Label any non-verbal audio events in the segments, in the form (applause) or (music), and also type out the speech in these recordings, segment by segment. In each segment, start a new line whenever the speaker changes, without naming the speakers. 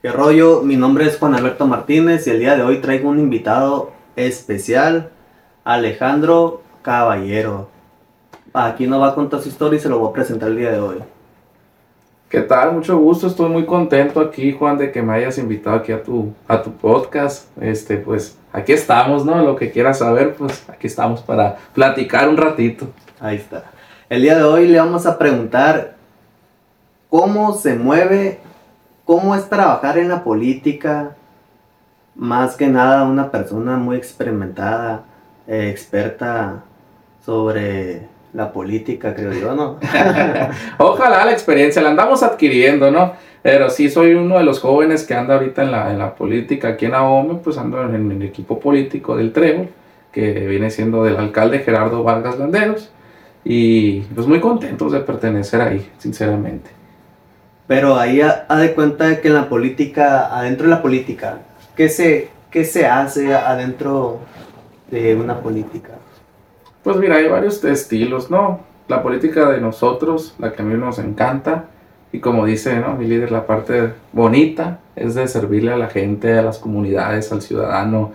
¿Qué rollo? Mi nombre es Juan Alberto Martínez y el día de hoy traigo un invitado especial, Alejandro Caballero. Aquí nos va a contar su historia y se lo voy a presentar el día de hoy.
¿Qué tal? Mucho gusto, estoy muy contento aquí, Juan, de que me hayas invitado aquí a tu, a tu podcast. Este, pues, aquí estamos, ¿no? Lo que quieras saber, pues, aquí estamos para platicar un ratito.
Ahí está. El día de hoy le vamos a preguntar cómo se mueve cómo es trabajar en la política, más que nada una persona muy experimentada, eh, experta sobre la política, creo yo, ¿no? (laughs)
Ojalá la experiencia la andamos adquiriendo, ¿no? Pero sí soy uno de los jóvenes que anda ahorita en la, en la política aquí en AOME, pues ando en, el equipo político del Trébol, que viene siendo del alcalde Gerardo Vargas Landeros, y pues muy contentos de pertenecer ahí, sinceramente.
Pero ahí ha, de cuenta que en la política, adentro de la política, ¿qué se, qué se hace adentro de una política?
Pues mira, hay varios estilos, ¿no? La política de nosotros, la que a mí nos encanta, y como dice ¿no? mi líder, la parte bonita es de servirle a la gente, a las comunidades, al ciudadano,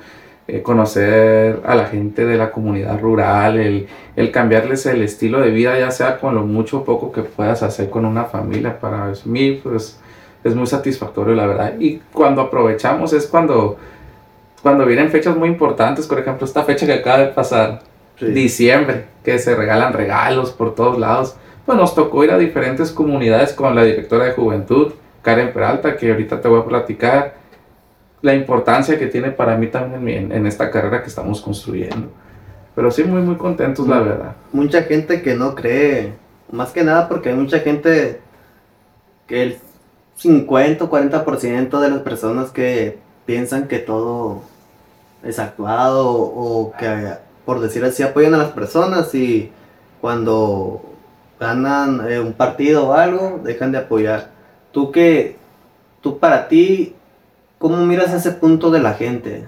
eh, conocer a la gente de la comunidad rural, el, el, cambiarles el estilo de vida, ya sea con lo mucho o poco que puedas hacer con una familia. Para mí, pues es muy satisfactorio, la verdad. Y cuando aprovechamos es cuando, cuando vienen fechas muy importantes, por ejemplo, esta fecha que acaba de pasar, diciembre, que se regalan regalos por todos lados. Pues nos tocó ir a diferentes comunidades con la directora de juventud, Karen Peralta, que ahorita te voy a platicar la importancia que tiene para mí también en, esta carrera que estamos construyendo. Pero sí, muy, muy contentos, la verdad.
Mucha gente que no cree, más que nada porque hay mucha gente que el 50 o 40% de las personas que piensan que todo es actuado o que, por decir así, apoyan a las personas y cuando ganan eh, un partido o algo, dejan de apoyar. Tú que, tú para ti, ¿Cómo miras ese punto de la gente?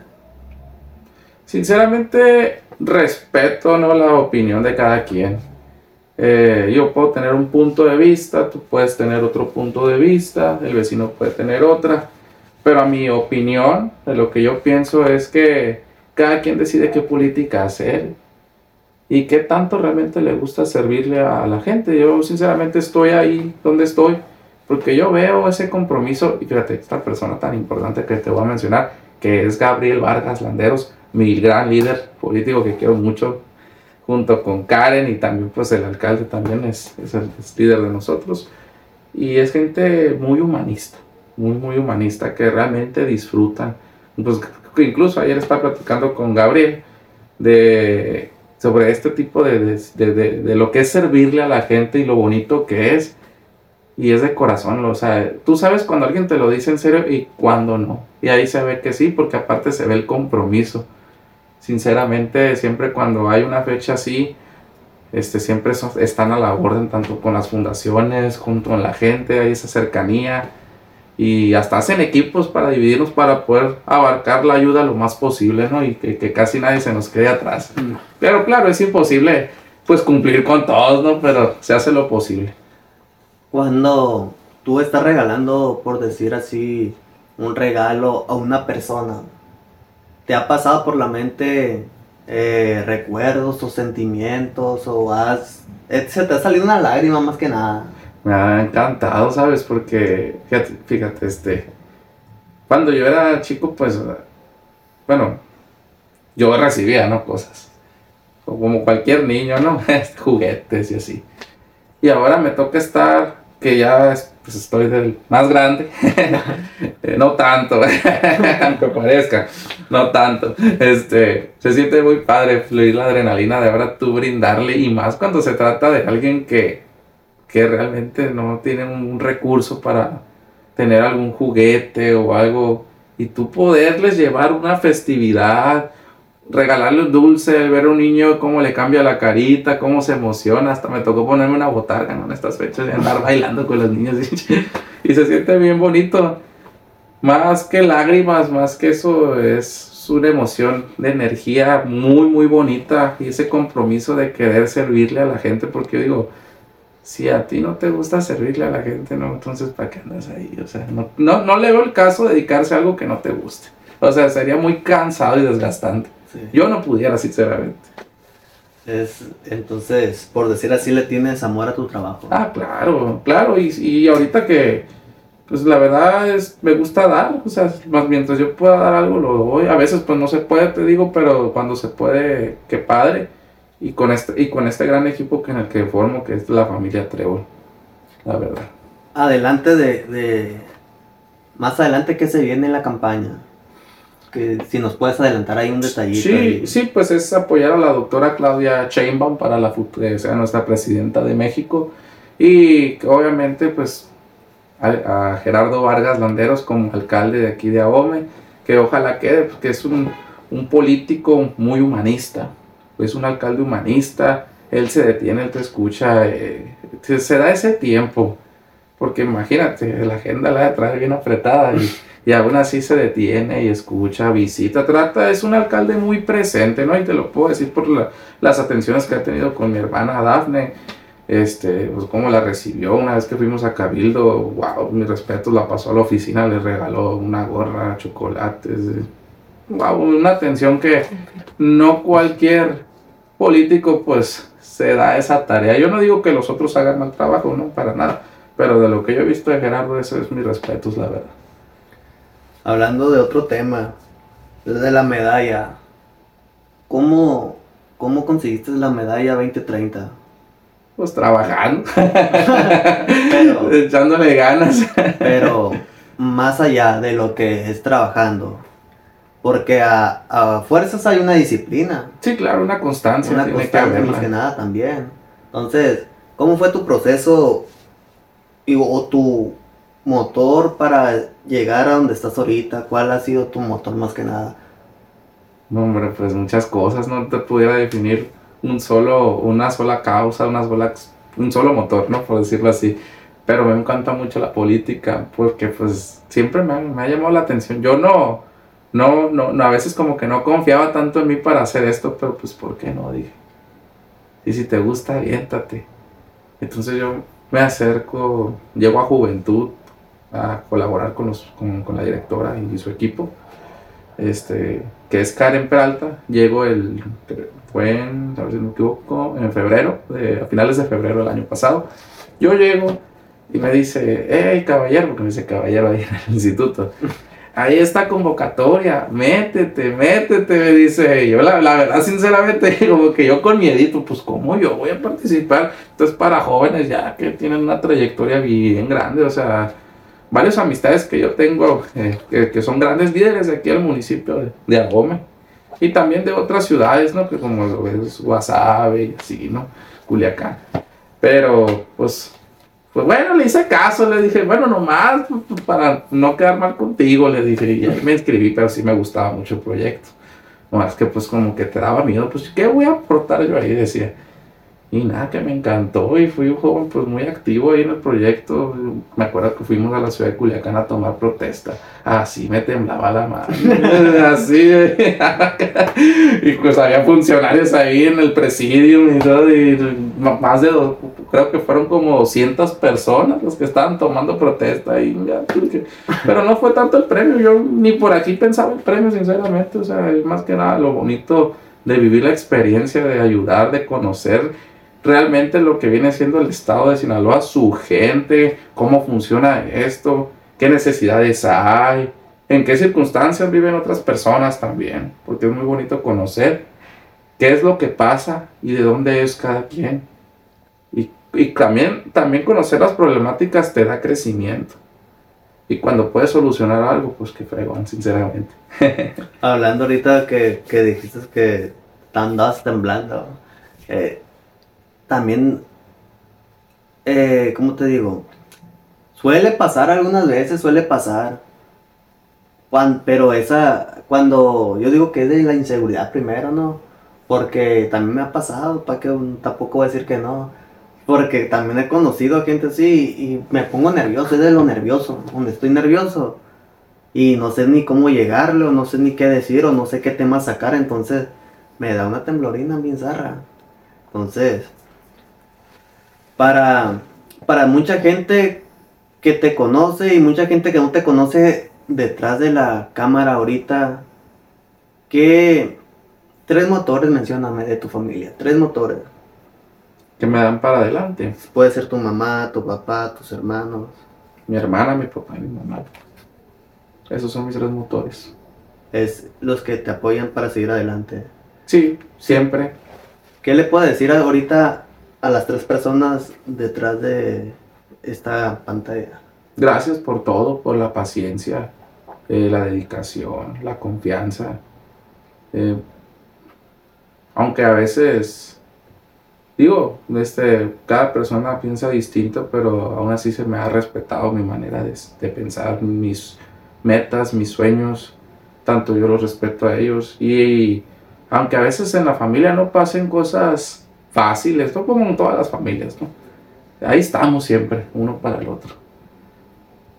Sinceramente, respeto ¿no? la opinión de cada quien. Eh, yo puedo tener un punto de vista, tú puedes tener otro punto de vista, el vecino puede tener otra, pero a mi opinión, lo que yo pienso es que cada quien decide qué política hacer y qué tanto realmente le gusta servirle a la gente. Yo sinceramente estoy ahí donde estoy porque yo veo ese compromiso, y fíjate, esta persona tan importante que te voy a mencionar, que es Gabriel Vargas Landeros, mi gran líder político que quiero mucho, junto con Karen y también pues el alcalde también es, es el líder de nosotros. Y es gente muy humanista, muy, muy humanista, que realmente disfrutan. Pues incluso ayer estaba platicando con Gabriel de, sobre este tipo de, de, de, de lo que es servirle a la gente y lo bonito que es y es de corazón, o sea, tú sabes cuando alguien te lo dice en serio y cuando no. Y ahí se ve que sí, porque aparte se ve el compromiso. Sinceramente, siempre cuando hay una fecha así, este, siempre están a la orden, tanto con las fundaciones, junto con la gente, hay esa cercanía. Y hasta hacen equipos para dividirnos para poder abarcar la ayuda lo más posible, ¿no? Y que, que casi nadie se nos quede atrás. Pero claro, es imposible pues cumplir con todos, ¿no? Pero se hace lo posible
cuando tú estás regalando, por decir así, un regalo a una persona, ¿te ha pasado por la mente eh, recuerdos o sentimientos o has, se te ha salido una lágrima más que nada?
Me ha encantado, ¿sabes? Porque, fíjate, fíjate, este, cuando yo era chico, pues, bueno, yo recibía, ¿no? Cosas, como cualquier niño, ¿no? (laughs) Juguetes y así. Y ahora me toca estar que ya pues, estoy del más grande, (laughs) eh, no tanto, (laughs) aunque parezca, no tanto, este, se siente muy padre fluir la adrenalina de ahora tú brindarle y más cuando se trata de alguien que, que realmente no tiene un recurso para tener algún juguete o algo y tú poderles llevar una festividad, regalarle un dulce, ver a un niño cómo le cambia la carita, cómo se emociona. Hasta me tocó ponerme una botarga en estas fechas y andar bailando con los niños. (laughs) y se siente bien bonito. Más que lágrimas, más que eso, es una emoción de energía muy, muy bonita. Y ese compromiso de querer servirle a la gente, porque yo digo, si a ti no te gusta servirle a la gente, no, entonces ¿para qué andas ahí? O sea, no, no, no le veo el caso de dedicarse a algo que no te guste. O sea, sería muy cansado y desgastante.
Sí.
Yo no pudiera, sinceramente.
Es, entonces, por decir así, le tienes amor a tu trabajo.
Ah, claro, claro. Y, y ahorita que, pues la verdad es, me gusta dar. O sea, más mientras yo pueda dar algo, lo doy. A veces, pues no se puede, te digo, pero cuando se puede, qué padre. Y con este, y con este gran equipo que en el que formo, que es la familia Trébol. La verdad.
Adelante de, de... Más adelante, ¿qué se viene en la campaña? Que si nos puedes adelantar ahí un detallito.
Sí,
ahí.
sí, pues es apoyar a la doctora Claudia Sheinbaum para la fut- que sea nuestra presidenta de México y obviamente pues a, a Gerardo Vargas Landeros como alcalde de aquí de Ahome, que ojalá quede, porque es un, un político muy humanista, es un alcalde humanista, él se detiene, él te escucha, eh, se, se da ese tiempo, porque imagínate, la agenda la trae bien apretada y, y aún así se detiene y escucha, visita, trata, es un alcalde muy presente, ¿no? Y te lo puedo decir por la- las atenciones que ha tenido con mi hermana Dafne, este, pues cómo la recibió una vez que fuimos a Cabildo, wow, mi respeto, la pasó a la oficina, le regaló una gorra, chocolates, wow, una atención que no cualquier político pues se da esa tarea. Yo no digo que los otros hagan mal trabajo, no, para nada, pero de lo que yo he visto de Gerardo, eso es mi respeto, es la verdad.
Hablando de otro tema, de la medalla. ¿Cómo, cómo conseguiste la medalla 2030?
Pues trabajando,
Pero, (laughs)
echándole ganas.
pero (laughs) más allá de lo que es trabajando. Porque a, a fuerzas hay una disciplina.
Sí, claro, una constancia
una constancia más que nada también. Entonces, ¿cómo fue tu proceso y, o tu motor para llegar a donde estás ahorita? ¿Cuál ha sido tu motor más que nada?
No, hombre, pues muchas cosas, no te pudiera definir un solo, una sola causa, una sola, un solo motor, ¿no? Por decirlo así. Pero me encanta mucho la política, porque pues siempre me, me ha llamado la atención. Yo no, no, no, no, a veces como que no confiaba tanto en mí para hacer esto, pero pues ¿por qué no? Dije. Y si te gusta, aviéntate. Entonces yo me acerco, llego a Juventud a colaborar con, los, con, con la directora y su equipo este, que es Karen Peralta. Llego el, fue en, a ver si no me equivoco, en febrero, de- a finales de febrero del año pasado. Yo llego y me dice, hey caballero, porque me dice caballero ahí (laughs) en el instituto. Ahí está convocatoria, métete, métete, me dice. Yo la, la verdad, sinceramente, (laughs) como que yo con miedito, pues cómo yo voy a participar. Entonces para jóvenes ya que tienen una trayectoria bien grande, o sea, varias amistades que yo tengo eh, que, que son grandes líderes de aquí al municipio de, de Agome y también de otras ciudades, ¿no? Que como es Guasave y así, ¿no? Culiacán. Pero, pues, pues bueno, le hice caso, le dije, bueno, nomás pues, pues, para no quedar mal contigo, le dije, y ahí me inscribí, pero sí me gustaba mucho el proyecto. Nomás que pues como que te daba miedo, pues, ¿qué voy a aportar yo ahí? Decía. Y nada, que me encantó y fui un joven pues muy activo ahí en el proyecto. Me acuerdo que fuimos a la ciudad de Culiacán a tomar protesta. Así me temblaba la mano. (laughs) Así. (laughs) y pues había funcionarios ahí en el presidium y todo. Y más de dos, creo que fueron como 200 personas los que estaban tomando protesta. Y ya, pero no fue tanto el premio. Yo ni por aquí pensaba el premio, sinceramente. O sea, es más que nada lo bonito de vivir la experiencia, de ayudar, de conocer realmente lo que viene siendo el estado de Sinaloa, su gente, cómo funciona esto, qué necesidades hay, en qué circunstancias viven otras personas también, porque es muy bonito conocer qué es lo que pasa y de dónde es cada quien. Y, y también, también conocer las problemáticas te da crecimiento. Y cuando puedes solucionar algo, pues qué fregón, sinceramente. (laughs)
Hablando ahorita que, que dijiste que andabas temblando, eh, también, eh, ¿cómo te digo? Suele pasar algunas veces, suele pasar. Pero esa, cuando yo digo que es de la inseguridad primero, ¿no? Porque también me ha pasado, para que tampoco voy a decir que no. Porque también he conocido gente así y me pongo nervioso, es de lo nervioso, donde estoy nervioso y no sé ni cómo llegarle, o no sé ni qué decir, o no sé qué tema sacar, entonces me da una temblorina bien zarra. Entonces, para, para mucha gente que te conoce y mucha gente que no te conoce detrás de la cámara ahorita, ¿qué tres motores mencioname de tu familia? Tres motores.
Que me dan para adelante.
Puede ser tu mamá, tu papá, tus hermanos.
Mi hermana, mi papá y mi mamá. Esos son mis tres motores.
Es los que te apoyan para seguir adelante.
Sí, siempre.
¿Qué le puedo decir ahorita a las tres personas detrás de esta pantalla?
Gracias por todo, por la paciencia, eh, la dedicación, la confianza. Eh, aunque a veces, digo, este, cada persona piensa distinto, pero aún así se me ha respetado mi manera de, de pensar, mis metas, mis sueños, tanto yo los respeto a ellos. Y aunque a veces en la familia no pasen cosas fáciles, no como en todas las familias, ¿no? Ahí estamos siempre, uno para el otro.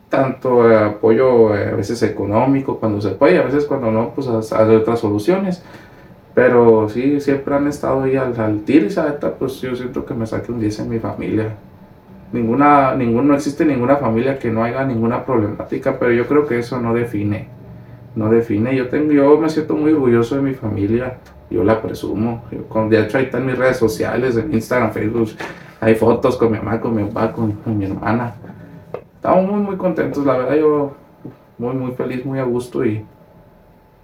Tanto eh, apoyo eh, a veces económico cuando se puede, a veces cuando no, pues a, otras soluciones. Pero sí, siempre han estado ahí al, al tiro y neta, pues yo siento que me saque un 10 en mi familia. Ninguna, ningún, no existe ninguna familia que no haya ninguna problemática, pero yo creo que eso no define no define. Yo tengo, yo me siento muy orgulloso de mi familia. Yo la presumo. con, de hecho, ahí están mis redes sociales, en Instagram, Facebook. Hay fotos con mi mamá, con mi papá, con, mi hermana. Estamos muy, muy contentos. La verdad, yo muy, muy feliz, muy a gusto y,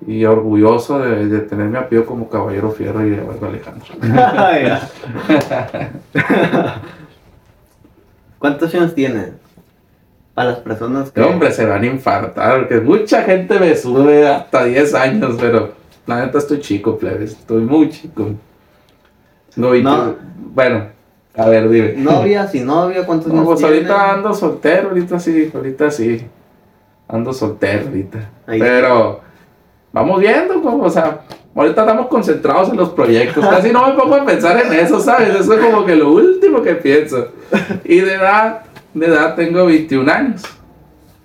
y orgulloso de, de tener mi apellido como Caballero Fierro y de Alejandro. (laughs) (laughs)
¿Cuántos años tienes? para las personas que...
Hombre, se van a infartar, porque mucha gente me sube hasta 10 años, pero la neta estoy chico, plebes, estoy muy chico. No, no. Bueno, a ver, dime.
¿Novia, sin novia? ¿Cuántos
años pues ahorita ando soltero, ahorita sí, ahorita sí. Ando soltero ahorita. Pero vamos viendo, como, o sea, ahorita estamos concentrados en los proyectos. Casi no me pongo a pensar en eso, ¿sabes? Eso es como que lo último que pienso. Y de verdad de edad tengo 21 años.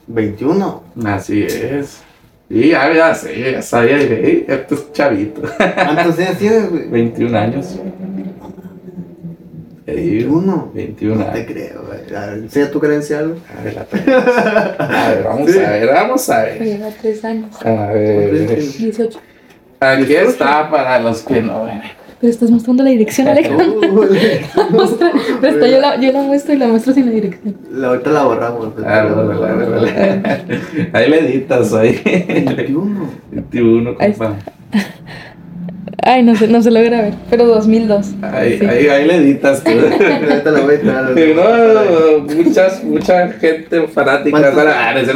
¿21?
Así es. Y ya, ya sé, ya sabía, dije, esto es chavito. (laughs)
¿Cuántos años tienes,
güey? 21 años.
21.
21 años.
No te creo, güey. Enseña tu credencial.
A ver, a ver, vamos a ver, vamos a ver.
Lleva 3 años.
A ver.
18.
Aquí está para los que no ven.
Pero estás mostrando la dirección, Alejandro. (laughs) Pero está, yo, la, yo la muestro y la muestro sin la dirección.
La, ahorita la borramos.
Ah, la Ahí le editas, ahí.
21.
21, compa.
Ay, no se, no se logra ver, pero 2002.
Ahí, ahí, ahí le editas tú.
Ahorita la voy a editar. (laughs)
No, muchas, mucha gente fanática.
¿Cuánto,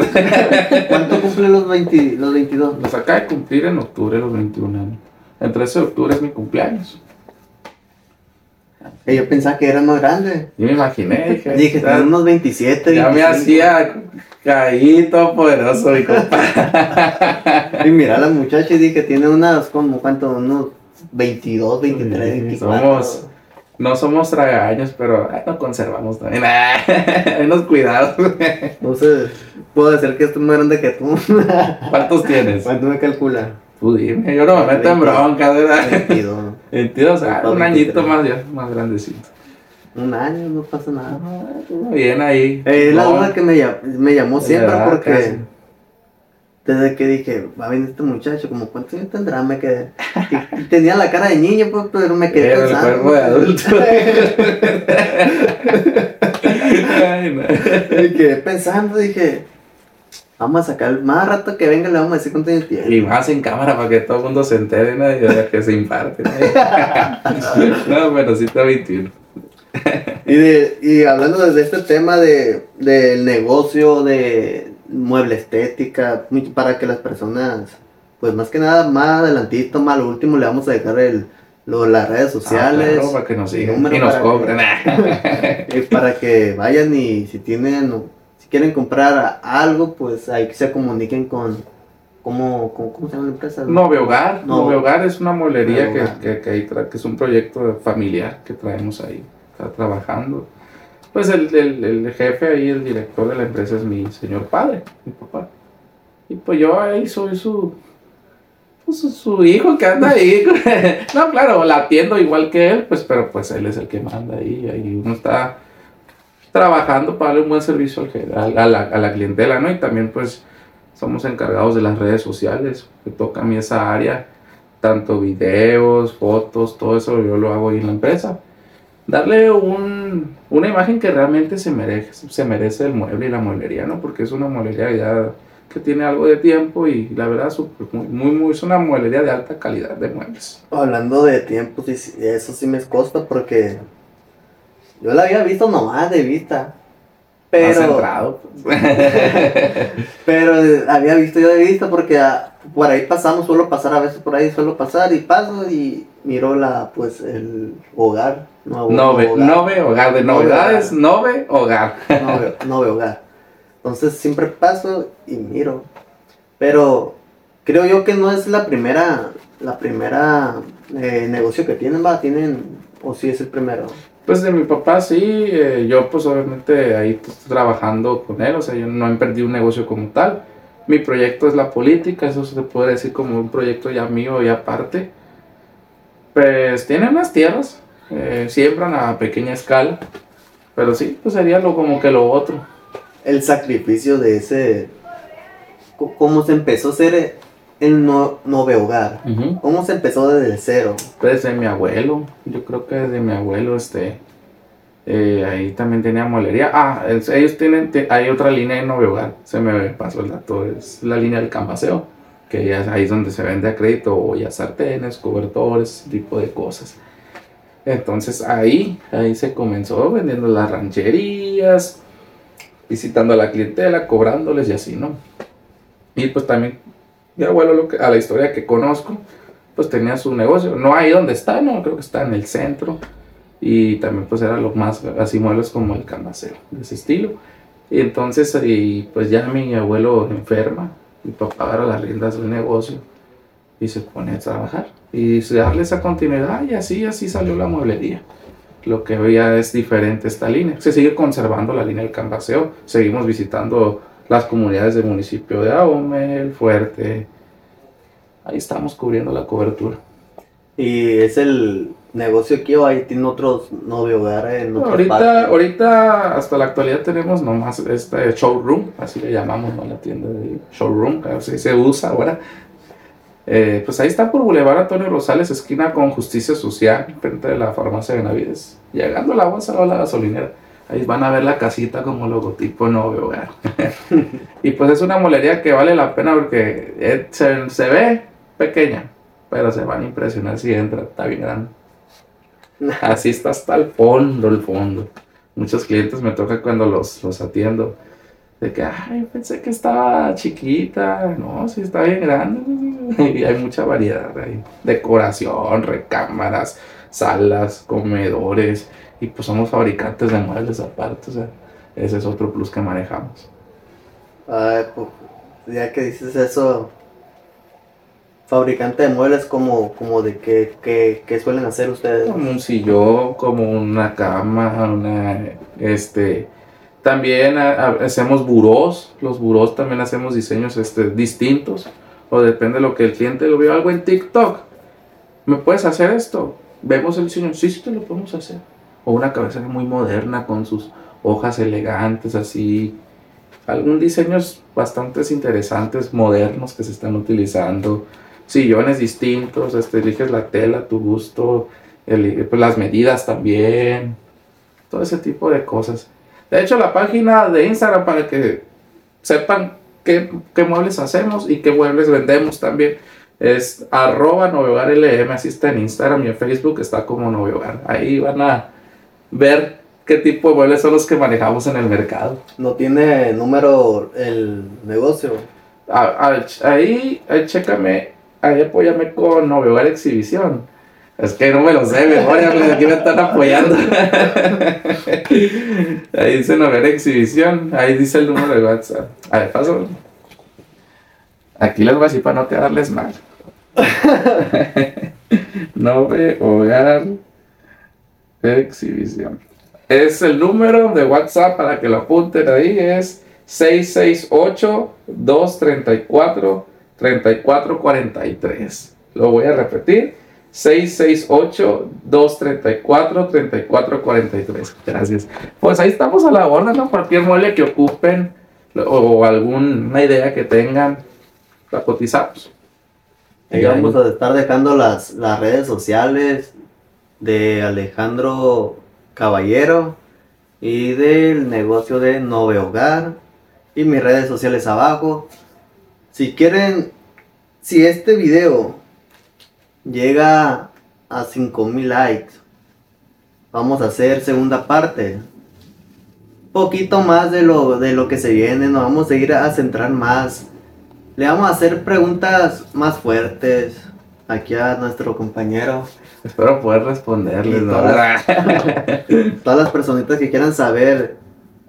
¿Cuánto cumple los, 20, los 22?
Los acaba de cumplir en octubre los 21 años. El 13 de octubre es mi cumpleaños.
yo pensaba que era más grande.
Yo me imaginé,
dije. Dije, tenía unos 27.
Ya me hacía caído poderoso, mi compa. (laughs)
y mira la muchacha y dije, tiene unas, como, ¿cuánto? Unos 22, 23, 24.
Somos, no somos tragaños, pero no conservamos también. (laughs) Menos cuidados.
no sé, puedo decir que estoy más grande que tú.
¿Cuántos tienes?
¿Cuánto me calcula?
Tú dime, yo no me meto en bronca, ¿verdad?
22.
22, ah, un añito más ya, más grandecito.
Un año, no pasa nada.
bien ahí.
Eh, es la duda que me, me llamó siempre porque desde que dije, va a venir este muchacho, como cuántos años tendrá, me quedé. tenía la cara de niño, pues, pero me quedé
pensando. el cuerpo de adulto. (laughs) (laughs)
Ay, no. Me quedé pensando, dije, Vamos a sacar, más rato que venga le vamos a decir cuánto años tiene.
Y más en cámara para que todo el mundo se entere ¿no? que se imparte. ¿no? (laughs) pero sí está 21.
y, de, y hablando de este tema de, del negocio de mueble estética, para que las personas, pues más que nada, más adelantito, más lo último, le vamos a dejar el, lo, las redes ah, sociales.
para que nos sigan y nos cobren. (laughs)
y para que vayan y si tienen quieren comprar algo, pues ahí que se comuniquen con, ¿cómo, cómo, cómo se llama la empresa?
Nove Hogar. No. Nove Hogar es una molería que, que, que, que, es un proyecto familiar que traemos ahí, está trabajando. Pues el, el, el, jefe ahí, el director de la empresa es mi señor padre, mi papá. Y pues yo ahí soy su, pues, su, hijo que anda ahí. (laughs) no, claro, la atiendo igual que él, pues, pero pues él es el que manda ahí. Ahí uno está trabajando para darle un buen servicio al, a, a la, a la clientela, ¿no? Y también pues somos encargados de las redes sociales, me toca a mí esa área, tanto videos, fotos, todo eso yo lo hago ahí en la empresa. Darle un, una imagen que realmente se merece, se merece el mueble y la mueblería, ¿no? Porque es una mueblería ya que tiene algo de tiempo y la verdad muy, muy, muy- es una mueblería de alta calidad de muebles.
Hablando de tiempo, eso sí me costa porque yo la había visto nomás de vista. Pero,
centrado, pues. (laughs)
pero había visto yo de vista porque ah, por ahí pasamos, suelo pasar a veces por ahí, suelo pasar y paso y miro la, pues, el hogar. nuevo-
Nove,
hogar.
nove hogar, de
Nove
novedades, nove hogar.
no no veo hogar. Entonces siempre paso y miro. Pero creo yo que no es la primera, la primera eh, negocio que tienen, va, tienen, o si es el primero.
Pues de mi papá sí, eh, yo pues obviamente ahí pues, trabajando con él, o sea, yo no perdido un negocio como tal. Mi proyecto es la política, eso se puede decir como un proyecto ya mío y aparte. Pues tienen unas tierras, eh, siembran a pequeña escala, pero sí, pues sería lo como que lo otro.
El sacrificio de ese, cómo se empezó a hacer el no, nove hogar. ¿Cómo se empezó desde cero?
Desde mi abuelo, yo creo que desde mi abuelo, este, eh, ahí también tenía molería. Ah, es- ellos tienen, te- hay otra línea en Nuevo Hogar, se me pasó el dato, es la línea del cambaseo, que ya es ahí es donde se vende a crédito, o ya sartenes, cobertores, ese tipo de cosas. Entonces ahí, ahí se comenzó vendiendo las rancherías, visitando a la clientela, cobrándoles y así, ¿no? Y pues también mi abuelo, lo que, a la historia que conozco, pues tenía su negocio. No ahí donde está, no, creo que está en el centro. Y también pues era lo más, así muebles como el canvasero, de ese estilo. Y entonces, y pues ya mi abuelo enferma, mi papá agarra las riendas del negocio y se pone a trabajar. Y darle esa continuidad y así, así salió la mueblería. Lo que hoy ya es diferente esta línea. Se sigue conservando la línea del canvaseo. Seguimos visitando las comunidades del municipio de Ahome, El Fuerte. Ahí estamos cubriendo la cobertura.
Y es el negocio aquí o ahí tiene otros nove hogar en
Ahorita, ahorita, hasta la actualidad tenemos nomás este showroom, así le llamamos, ¿no? La tienda de showroom, así se usa ahora. Eh, pues ahí está por Boulevard Antonio Rosales, esquina con Justicia Social, frente de la farmacia Benavides. Llegando a la bolsa o la gasolinera. Ahí van a ver la casita como logotipo nuevo hogar. (laughs) y pues es una molería que vale la pena porque eh, se, se ve pequeña, pero se van a impresionar si entra, está bien grande. (laughs) Así está hasta el fondo, el fondo. Muchos clientes me toca cuando los, los atiendo. De que, ay, pensé que estaba chiquita. No, sí está bien grande. (laughs) Y hay mucha variedad ahí. Decoración, recámaras, salas, comedores. Y pues somos fabricantes de muebles aparte. O sea, ese es otro plus que manejamos.
Ay, pues, ya que dices eso, fabricante de muebles, como, como de qué, qué, qué suelen hacer ustedes?
Como un sillón, como una cama, una, este, también ha- ha- hacemos burós, los burós también hacemos diseños este, distintos, o depende de lo que el cliente lo vio algo en TikTok, ¿me puedes hacer esto? Vemos el diseño, sí, sí te lo podemos hacer, o una cabecera muy moderna con sus hojas elegantes así, algún diseños bastante interesantes, modernos que se están utilizando, sillones distintos, este, eliges la tela a tu gusto, pues, las medidas también, todo ese tipo de cosas. De hecho, la página de Instagram para que sepan qué, qué muebles hacemos y qué muebles vendemos también es arroba Novehogar LM, así está en Instagram y en Facebook está como Novehogar. Ahí van a ver qué tipo de muebles son los que manejamos en el mercado.
¿No tiene número el negocio?
Ahí, ahí chécame, ahí apóyame con Novehogar Exhibición. Es que no me lo sé, memoria, pues aquí me están apoyando. (laughs) ahí dice Novehogar Exhibición, ahí dice el número de WhatsApp. A ver, paso. Aquí les voy a decir para no quedarles mal. (laughs) (laughs) Novehogar Exhibición. Es el número de WhatsApp para que lo apunten ahí, es 668-234-3443. Lo voy a repetir, 668-234-3443. Gracias. Pues ahí estamos a la orden, ¿no? Cualquier mueble que ocupen o alguna idea que tengan, la cotizamos.
Ahí vamos a estar dejando las, las redes sociales de Alejandro Caballero y del negocio de Nove Hogar y mis redes sociales abajo. Si quieren, si este video llega a 5000 likes, vamos a hacer segunda parte. Poquito más de lo, de lo que se viene, nos vamos a ir a centrar más. Le vamos a hacer preguntas más fuertes aquí a nuestro compañero.
Espero poder responderles, ¿no?
todas, (laughs) todas las personitas que quieran saber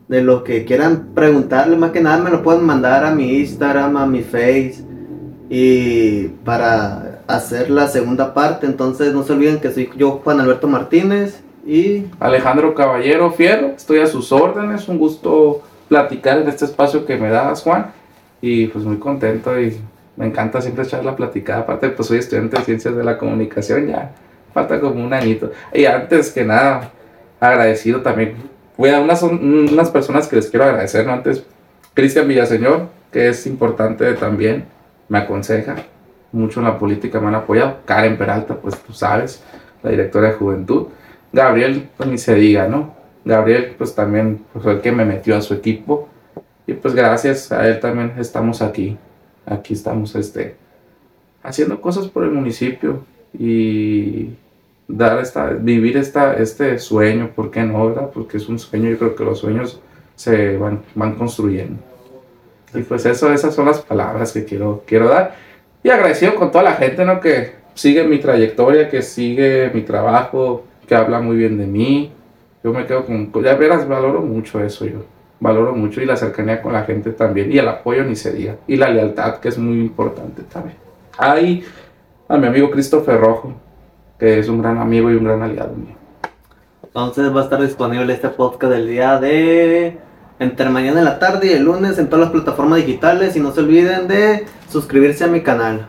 de lo que quieran preguntarle, más que nada me lo pueden mandar a mi Instagram, a mi Face y para hacer la segunda parte. Entonces no se olviden que soy yo, Juan Alberto Martínez y
Alejandro Caballero Fiero, estoy a sus órdenes, un gusto platicar en este espacio que me das, Juan, y pues muy contento y me encanta siempre echar la platicada, aparte pues soy estudiante de Ciencias de la Comunicación, ya falta como un añito. Y antes que nada, agradecido también. Voy a unas, unas personas que les quiero agradecer, ¿no? Antes, Cristian Villaseñor, que es importante también, me aconseja mucho en la política, me han apoyado. Karen Peralta, pues tú sabes, la directora de Juventud. Gabriel, pues ni se diga, ¿no? Gabriel, pues también pues, fue el que me metió a su equipo. Y pues gracias a él también estamos aquí. Aquí estamos este, haciendo cosas por el municipio y dar esta, vivir esta, este sueño, ¿por qué no? ¿verdad? Porque es un sueño, yo creo que los sueños se van, van construyendo. Y pues eso, esas son las palabras que quiero, quiero dar. Y agradecido con toda la gente, ¿no? Que sigue mi trayectoria, que sigue mi trabajo, que habla muy bien de mí. Yo me quedo con, ya verás, valoro mucho eso yo. Valoro mucho y la cercanía con la gente también. Y el apoyo ni se diga. Y la lealtad, que es muy importante también. Ahí, a mi amigo Christopher Rojo, es un gran amigo y un gran aliado mío.
Entonces va a estar disponible este podcast del día de entre mañana en la tarde y el lunes en todas las plataformas digitales y no se olviden de suscribirse a mi canal.